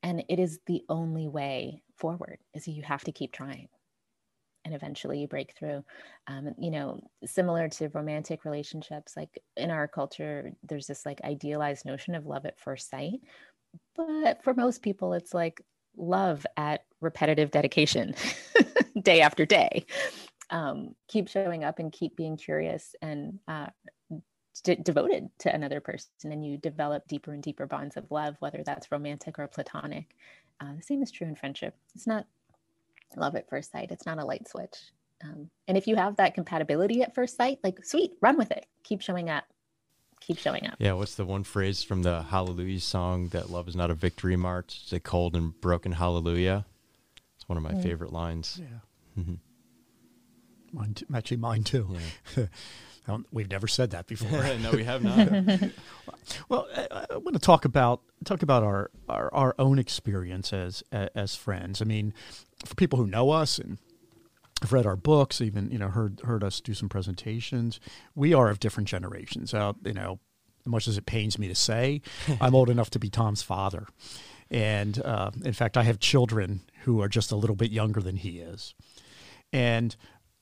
and it is the only way forward is you have to keep trying. And eventually you break through. Um, you know similar to romantic relationships like in our culture there's this like idealized notion of love at first sight. But for most people it's like love at repetitive dedication day after day. Um, keep showing up and keep being curious and uh, d- devoted to another person and you develop deeper and deeper bonds of love whether that's romantic or platonic. Uh, the same is true in friendship. It's not love at first sight. It's not a light switch. Um, and if you have that compatibility at first sight like sweet run with it. Keep showing up. Keep showing up. Yeah what's the one phrase from the hallelujah song that love is not a victory march? It's a cold and broken hallelujah? It's one of my mm. favorite lines. Yeah. Mm-hmm. mine t- actually mine too. Yeah. We've never said that before. no, we have not. well, I, I, want to talk about talk about our, our, our own experience as as friends. I mean, for people who know us and have read our books, even you know heard heard us do some presentations. We are of different generations. Uh, you know, as much as it pains me to say, I'm old enough to be Tom's father, and uh, in fact, I have children who are just a little bit younger than he is, and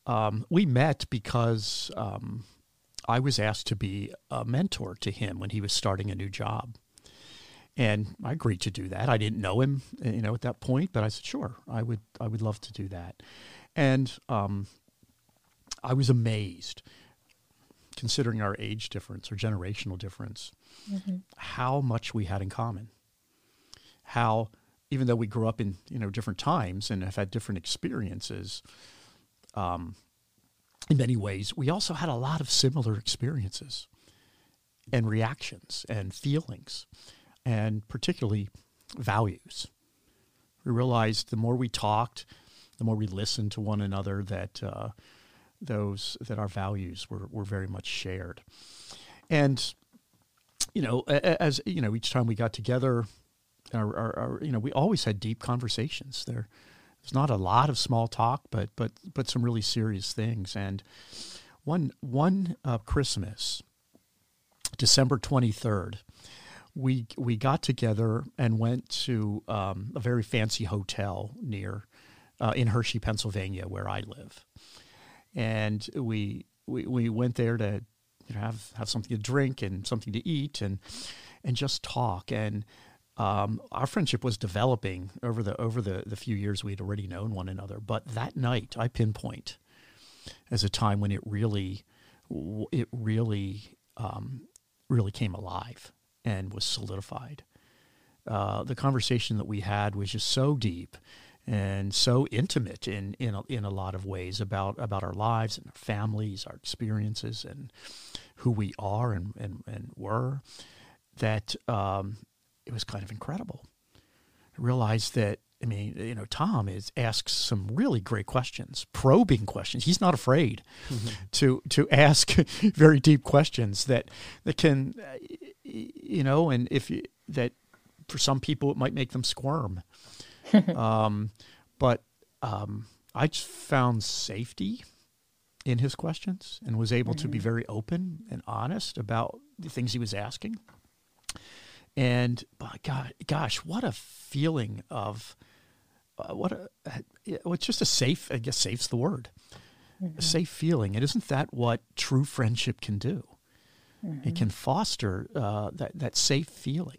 um, we met because um, I was asked to be a mentor to him when he was starting a new job. And I agreed to do that. I didn't know him, you know, at that point, but I said, sure, I would, I would love to do that. And um, I was amazed, considering our age difference or generational difference, mm-hmm. how much we had in common. How, even though we grew up in you know different times and have had different experiences, um, in many ways, we also had a lot of similar experiences and reactions and feelings, and particularly values. We realized the more we talked, the more we listened to one another, that uh, those that our values were were very much shared, and you know, as you know, each time we got together, our, our, our you know, we always had deep conversations. There, there's not a lot of small talk, but but but some really serious things. And one one uh, Christmas, December twenty third, we we got together and went to um, a very fancy hotel near uh, in Hershey, Pennsylvania, where I live, and we we we went there to you know, have have something to drink and something to eat and and just talk and um, our friendship was developing over the over the, the few years we'd already known one another. But that night, I pinpoint as a time when it really it really um, really came alive and was solidified. Uh, the conversation that we had was just so deep and so intimate in in a, in a lot of ways about about our lives and our families, our experiences, and who we are and and, and were. That um, it was kind of incredible. I realized that I mean, you know, Tom is asks some really great questions, probing questions. He's not afraid mm-hmm. to to ask very deep questions that that can, you know, and if you, that for some people it might make them squirm. um, but um, I just found safety in his questions and was able mm-hmm. to be mm-hmm. very open and honest about the things he was asking. And by God, gosh, what a feeling of uh, what a well, it's just a safe. I guess safe's the word. Mm-hmm. A safe feeling. And isn't that what true friendship can do? Mm-hmm. It can foster uh, that that safe feeling.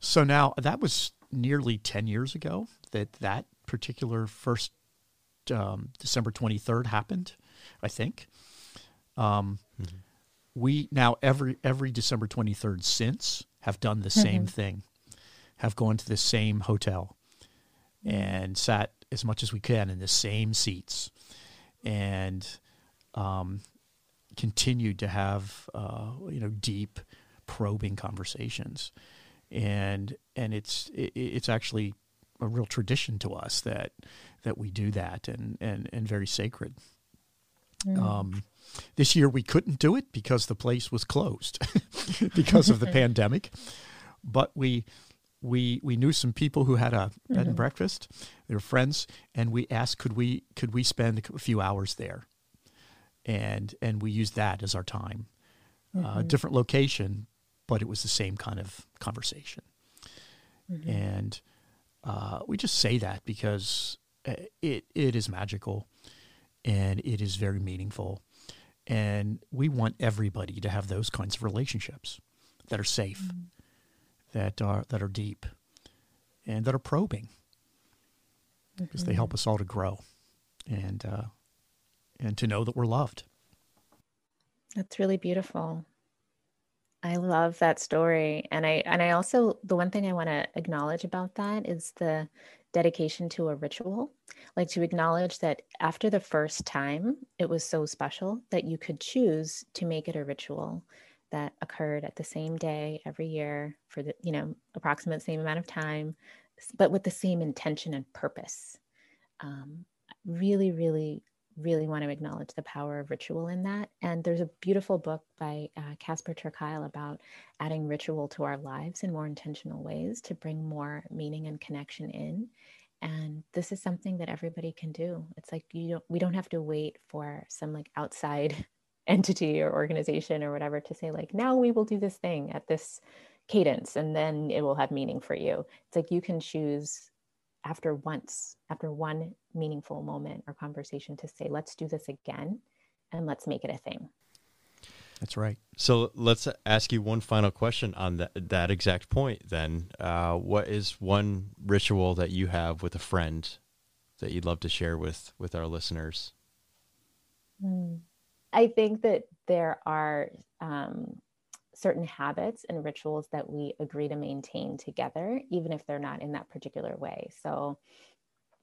So now that was nearly ten years ago that that particular first um, December twenty third happened. I think. Um, mm-hmm. We now every every December twenty third since have done the mm-hmm. same thing, have gone to the same hotel and sat as much as we can in the same seats and um, continued to have uh, you know deep probing conversations and and it's it, it's actually a real tradition to us that that we do that and and and very sacred mm. um, this year we couldn't do it because the place was closed because of the pandemic. But we we we knew some people who had a bed mm-hmm. and breakfast. They were friends, and we asked could we could we spend a few hours there, and and we used that as our time. Uh, mm-hmm. Uh, different location, but it was the same kind of conversation, mm-hmm. and uh, we just say that because uh, it it is magical, and it is very meaningful, and we want everybody to have those kinds of relationships that are safe, mm-hmm. that are that are deep, and that are probing, because mm-hmm. they help us all to grow, and uh, and to know that we're loved. That's really beautiful. I love that story, and I and I also the one thing I want to acknowledge about that is the dedication to a ritual, like to acknowledge that after the first time, it was so special that you could choose to make it a ritual that occurred at the same day every year for the, you know, approximate same amount of time, but with the same intention and purpose. Um, really, really really want to acknowledge the power of ritual in that. And there's a beautiful book by uh, Casper Kuile about adding ritual to our lives in more intentional ways to bring more meaning and connection in. And this is something that everybody can do. It's like you don't we don't have to wait for some like outside entity or organization or whatever to say like now we will do this thing at this cadence and then it will have meaning for you. It's like you can choose after once, after one meaningful moment or conversation to say, let's do this again and let's make it a thing. That's right. So let's ask you one final question on that, that exact point then. Uh, what is one ritual that you have with a friend that you'd love to share with, with our listeners? Hmm. I think that there are um, certain habits and rituals that we agree to maintain together, even if they're not in that particular way. So,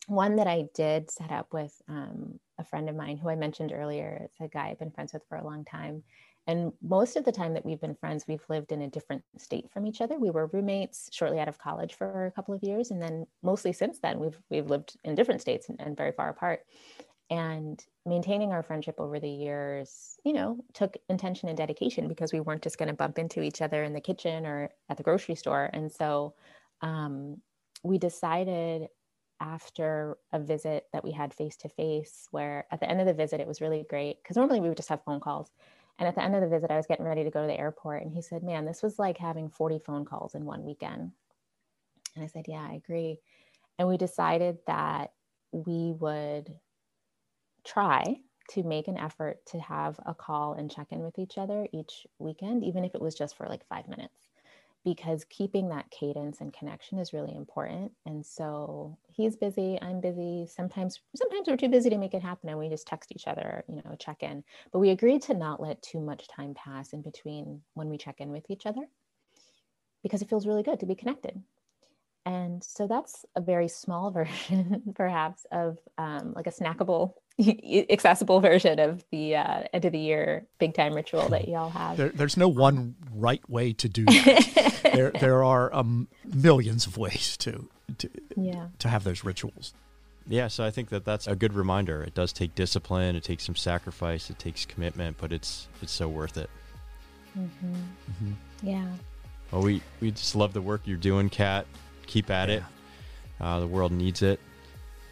one that I did set up with um, a friend of mine who I mentioned earlier, it's a guy I've been friends with for a long time. And most of the time that we've been friends, we've lived in a different state from each other. We were roommates shortly out of college for a couple of years, and then mostly since then, we've we've lived in different states and, and very far apart and maintaining our friendship over the years you know took intention and dedication because we weren't just going to bump into each other in the kitchen or at the grocery store. And so um, we decided after a visit that we had face to face where at the end of the visit it was really great because normally we would just have phone calls. And at the end of the visit i was getting ready to go to the airport and he said man this was like having 40 phone calls in one weekend. And i said yeah i agree. And we decided that we would try to make an effort to have a call and check in with each other each weekend, even if it was just for like five minutes, because keeping that cadence and connection is really important. And so he's busy, I'm busy. Sometimes, sometimes we're too busy to make it happen and we just text each other, you know, check in. But we agreed to not let too much time pass in between when we check in with each other because it feels really good to be connected. And so that's a very small version, perhaps, of um, like a snackable accessible version of the uh, end of the year big time ritual that y'all have. There, there's no one right way to do that. there, there are um, millions of ways to to, yeah. to have those rituals. Yeah, so I think that that's a good reminder. It does take discipline, it takes some sacrifice, it takes commitment, but it's it's so worth it. Mm-hmm. Mm-hmm. Yeah. Well, we we just love the work you're doing, Kat. Keep at yeah. it. Uh, the world needs it.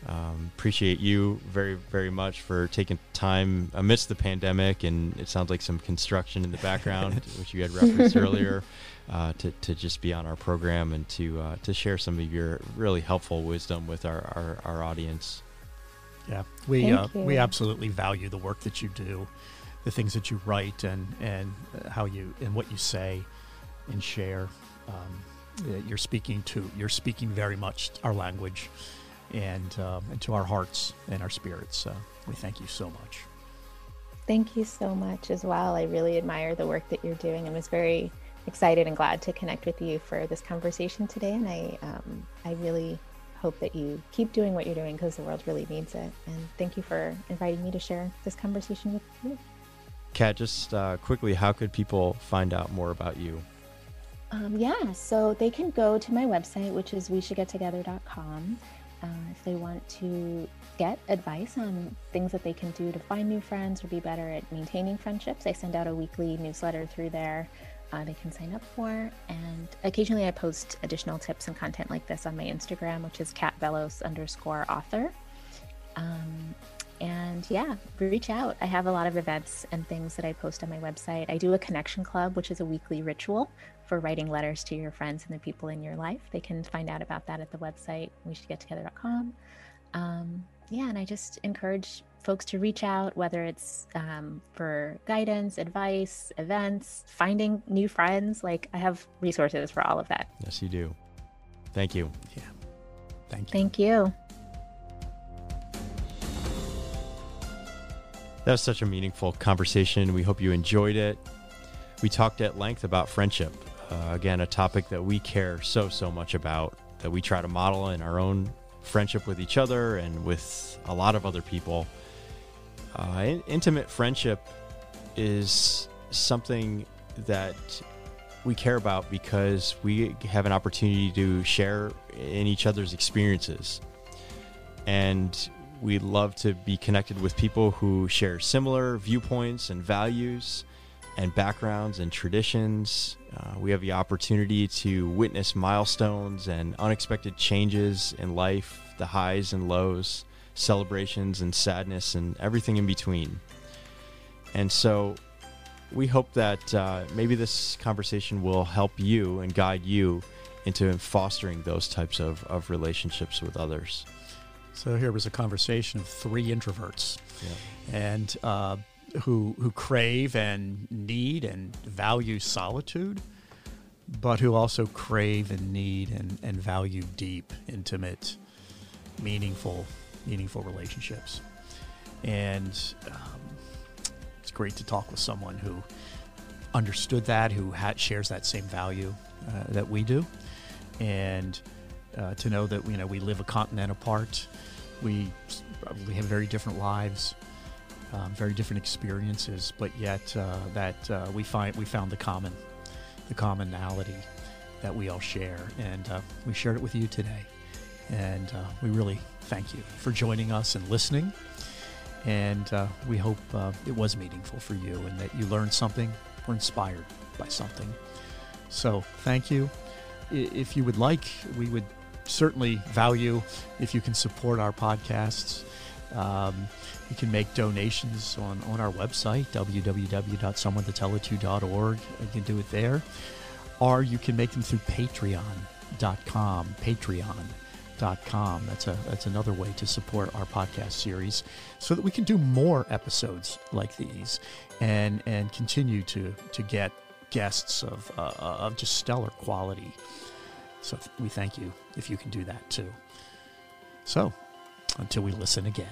Um, appreciate you very, very much for taking time amidst the pandemic, and it sounds like some construction in the background, which you had referenced earlier, uh, to, to just be on our program and to uh, to share some of your really helpful wisdom with our, our, our audience. Yeah, we uh, we absolutely value the work that you do, the things that you write, and and how you and what you say and share. Um, you're speaking to you're speaking very much our language and, um, and to our hearts and our spirits. So we thank you so much. Thank you so much as well. I really admire the work that you're doing and was very excited and glad to connect with you for this conversation today. And I, um, I really hope that you keep doing what you're doing because the world really needs it. And thank you for inviting me to share this conversation with you. Kat, just uh, quickly, how could people find out more about you? Um, yeah, so they can go to my website, which is we should get together.com. Uh, if they want to get advice on things that they can do to find new friends or be better at maintaining friendships, I send out a weekly newsletter through there. Uh, they can sign up for. And occasionally I post additional tips and content like this on my Instagram, which is katvellos underscore author. Um, and yeah, reach out. I have a lot of events and things that I post on my website. I do a connection club, which is a weekly ritual for writing letters to your friends and the people in your life. They can find out about that at the website, we should get together.com. Um, yeah, and I just encourage folks to reach out, whether it's um, for guidance, advice, events, finding new friends. Like I have resources for all of that. Yes, you do. Thank you. Yeah. Thank you. Thank you. That was such a meaningful conversation. We hope you enjoyed it. We talked at length about friendship, uh, again, a topic that we care so, so much about, that we try to model in our own friendship with each other and with a lot of other people. Uh, in- intimate friendship is something that we care about because we have an opportunity to share in each other's experiences. And we love to be connected with people who share similar viewpoints and values and backgrounds and traditions. Uh, we have the opportunity to witness milestones and unexpected changes in life, the highs and lows, celebrations and sadness, and everything in between. And so we hope that uh, maybe this conversation will help you and guide you into fostering those types of, of relationships with others. So here was a conversation of three introverts, Yeah. and uh, who who crave and need and value solitude, but who also crave and need and, and value deep, intimate, meaningful, meaningful relationships. And um, it's great to talk with someone who understood that, who ha- shares that same value uh, that we do, and uh, to know that you know we live a continent apart, we probably have very different lives, um, very different experiences, but yet uh, that uh, we find we found the common, the commonality that we all share, and uh, we shared it with you today, and uh, we really thank you for joining us and listening, and uh, we hope it was meaningful for you and that you learned something, were inspired by something. So thank you. If you would like, we would certainly value if you can support our podcasts. Um, you can make donations on, on our website, www.someonetotellitto.org. You can do it there. Or you can make them through patreon.com, patreon.com. That's, a, that's another way to support our podcast series so that we can do more episodes like these and, and continue to, to get guests of, uh, of just stellar quality. So we thank you if you can do that too. So until we listen again.